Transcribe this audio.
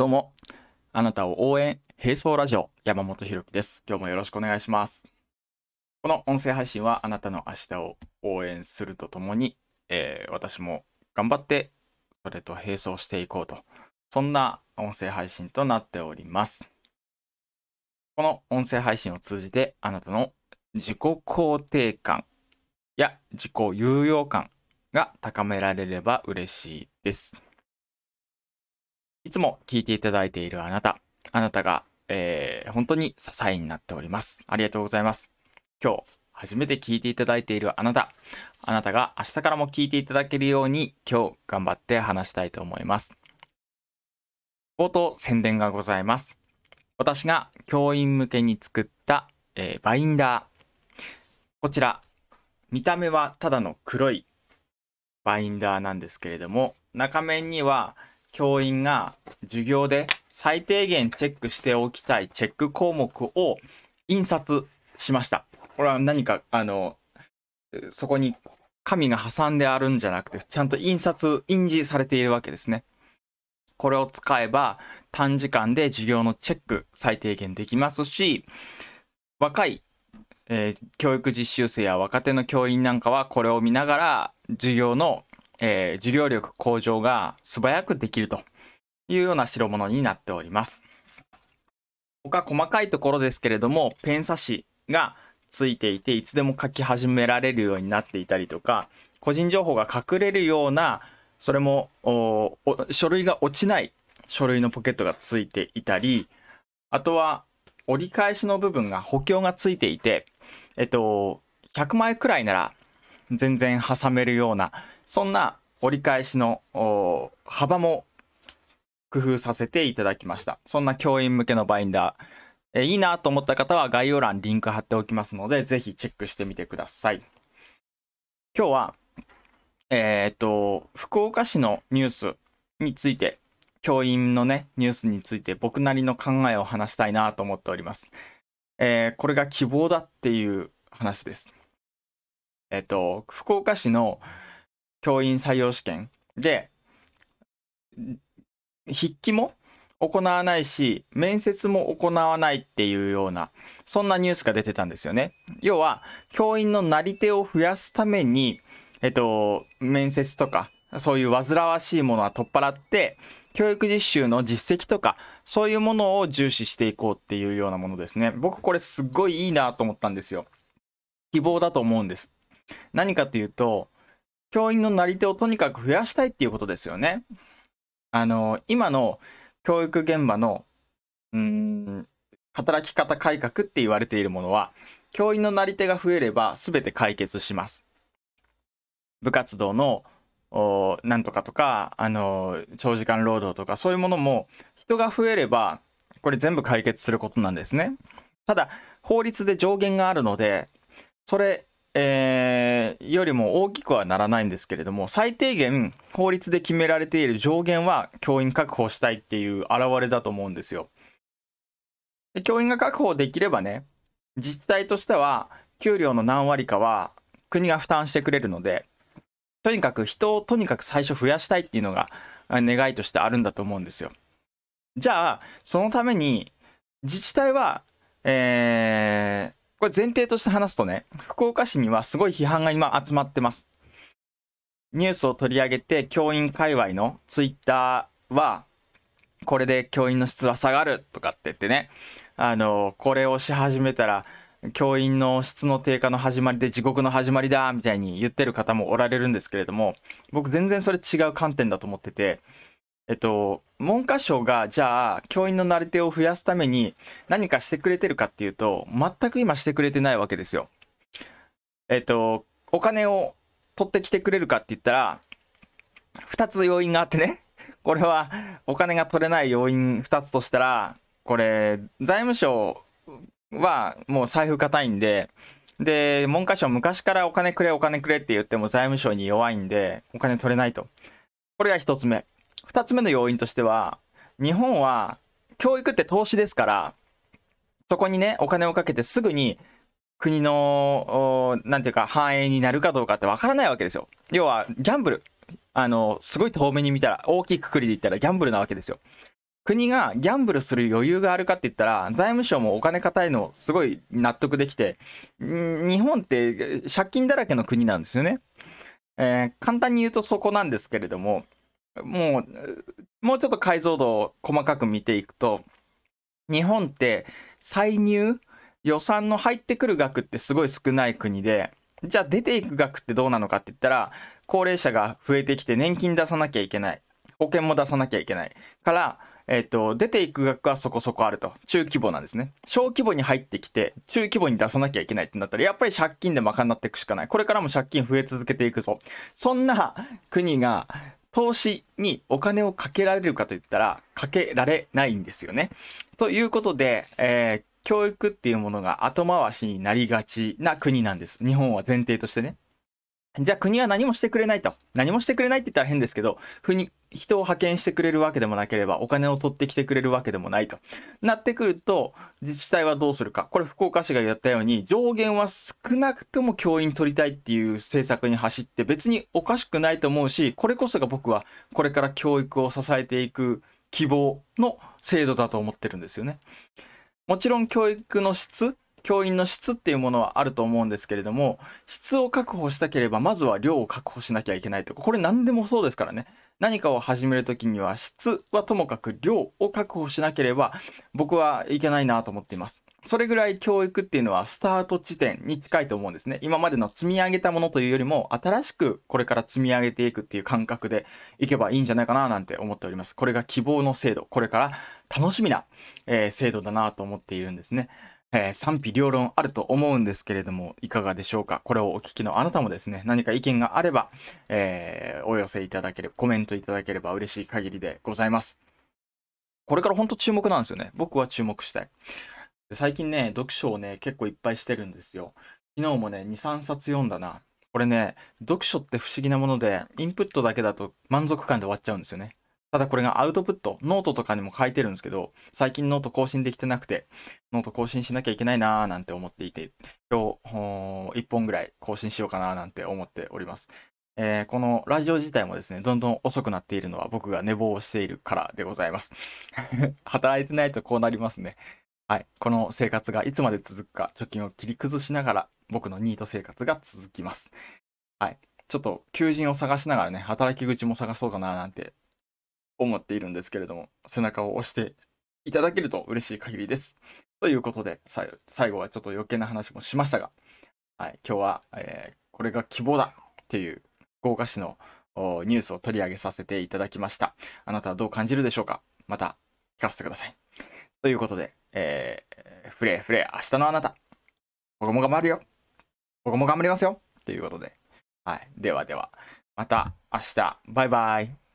どうも、あなたを応援、並走ラジオ、山本ひろきです。今日もよろしくお願いします。この音声配信はあなたの明日を応援するとともに、えー私も頑張って、それと並走していこうと、そんな音声配信となっております。この音声配信を通じて、あなたの自己肯定感や自己有用感が高められれば嬉しいです。いつも聞いていただいているあなた、あなたが、えー本当に支えになっております。ありがとうございます。今日、初めて聞いていただいているあなた、あなたが明日からも聞いていただけるように、今日頑張って話したいと思います。冒頭、宣伝がございます。私が教員向けに作った、えーバインダー。こちら、見た目はただの黒いバインダーなんですけれども、中面には、教員が授業で最低限チェックしておきたいチェック項目を印刷しました。これは何か、あの、そこに紙が挟んであるんじゃなくて、ちゃんと印刷、印字されているわけですね。これを使えば短時間で授業のチェック最低限できますし、若い、えー教育実習生や若手の教員なんかはこれを見ながら授業のえー授業力向上が素早くできるというような代物になっております。他細かいところですけれども、ペン差しがついていて、いつでも書き始められるようになっていたりとか、個人情報が隠れるような、それも書類が落ちない書類のポケットがついていたり、あとは折り返しの部分が補強がついていて、えっと、100枚くらいなら全然挟めるような、そんな折り返しの幅も工夫させていただきました。そんな教員向けのバインダー。えいいなと思った方は概要欄リンク貼っておきますので、ぜひチェックしてみてください。今日は、えーっと、福岡市のニュースについて、教員のね、ニュースについて僕なりの考えを話したいなと思っております。えーこれが希望だっていう話です。えっと、福岡市の教員採用試験で、筆記も行わないし、面接も行わないっていうような、そんなニュースが出てたんですよね。要は、教員のなり手を増やすために、えっと、面接とか、そういう煩わしいものは取っ払って、教育実習の実績とか、そういうものを重視していこうっていうようなものですね。僕これすっごいいいなと思ったんですよ。希望だと思うんです。何かっていうと、教員のなり手をとにかく増やしたいっていうことですよね。あの、今の教育現場の、うん、働き方改革って言われているものは、教員のなり手が増えれば全て解決します。部活動の、おなんとかとか、あの、長時間労働とか、そういうものも、人が増えれば、これ全部解決することなんですね。ただ、法律で上限があるので、それ、えーよりも大きくはならないんですけれども、最低限法律で決められている上限は教員確保したいっていう現れだと思うんですよ。で教員が確保できればね、自治体としては給料の何割かは国が負担してくれるので、とにかく人をとにかく最初増やしたいっていうのが願いとしてあるんだと思うんですよ。じゃあ、そのために自治体は、えーこれ前提として話すとね、福岡市にはすごい批判が今集まってます。ニュースを取り上げて教員界隈のツイッターは、これで教員の質は下がるとかって言ってね、あの、これをし始めたら、教員の質の低下の始まりで地獄の始まりだみたいに言ってる方もおられるんですけれども、僕全然それ違う観点だと思ってて、えっと、文科省がじゃあ教員のなり手を増やすために何かしてくれてるかっていうと、全く今してくれてないわけですよ。えっと、お金を取ってきてくれるかって言ったら、二つ要因があってね、これはお金が取れない要因二つとしたら、これ、財務省はもう財布硬いんで、で、文科省昔からお金くれお金くれって言っても財務省に弱いんで、お金取れないと。これが一つ目。二つ目の要因としては、日本は教育って投資ですから、そこにね、お金をかけてすぐに国の、おなんていうか、繁栄になるかどうかってわからないわけですよ。要は、ギャンブル。あの、すごい遠目に見たら、大きいくくりで言ったらギャンブルなわけですよ。国がギャンブルする余裕があるかって言ったら、財務省もお金硬いのすごい納得できて、日本って借金だらけの国なんですよね。えー、簡単に言うとそこなんですけれども、もう、もうちょっと解像度を細かく見ていくと、日本って歳入、予算の入ってくる額ってすごい少ない国で、じゃあ出ていく額ってどうなのかって言ったら、高齢者が増えてきて年金出さなきゃいけない。保険も出さなきゃいけない。から、えっ、ー、と、出ていく額はそこそこあると。中規模なんですね。小規模に入ってきて、中規模に出さなきゃいけないってなったら、やっぱり借金で賄っていくしかない。これからも借金増え続けていくぞ。そんな国が、投資にお金をかけられるかといったら、かけられないんですよね。ということで、えー、教育っていうものが後回しになりがちな国なんです。日本は前提としてね。じゃあ国は何もしてくれないと。何もしてくれないって言ったら変ですけど、ふに人を派遣してくれるわけでもなければ、お金を取ってきてくれるわけでもないと。なってくると、自治体はどうするか。これ福岡市がやったように、上限は少なくとも教員取りたいっていう政策に走って別におかしくないと思うし、これこそが僕はこれから教育を支えていく希望の制度だと思ってるんですよね。もちろん教育の質教員の質っていうものはあると思うんですけれども、質を確保したければ、まずは量を確保しなきゃいけないとか、これ何でもそうですからね。何かを始めるときには、質はともかく量を確保しなければ、僕はいけないなと思っています。それぐらい教育っていうのはスタート地点に近いと思うんですね。今までの積み上げたものというよりも、新しくこれから積み上げていくっていう感覚でいけばいいんじゃないかななんて思っております。これが希望の制度。これから楽しみな、えー、制度だなと思っているんですね。えー、賛否両論あると思うんですけれども、いかがでしょうか？これをお聞きのあなたもですね、何か意見があれば、えー、お寄せいただければ、コメントいただければ嬉しい限りでございます。これから本当注目なんですよね。僕は注目したい。最近ね、読書をね、結構いっぱいしてるんですよ。昨日もね、2、3冊読んだな。これね、読書って不思議なもので、インプットだけだと満足感で終わっちゃうんですよね。ただこれがアウトプット、ノートとかにも書いてるんですけど、最近ノート更新できてなくて、ノート更新しなきゃいけないなーなんて思っていて、今日、1本ぐらい更新しようかなーなんて思っております。えー、このラジオ自体もですね、どんどん遅くなっているのは僕が寝坊をしているからでございます。働いてないとこうなりますね。はい。この生活がいつまで続くか、貯金を切り崩しながら、僕のニート生活が続きます。はい。ちょっと求人を探しながらね、働き口も探そうかななんて思っているんですけれども、背中を押していただけると嬉しい限りです。ということで、最後はちょっと余計な話もしましたが、はい、今日は、えー、これが希望だっていう豪華誌のニュースを取り上げさせていただきました。あなたはどう感じるでしょうか？また聞かせてください。ということで、えー、フレフレ、明日のあなた。僕も頑張るよ。僕も頑張りますよ。ということで、はい。ではでは、また明日、バイバイ。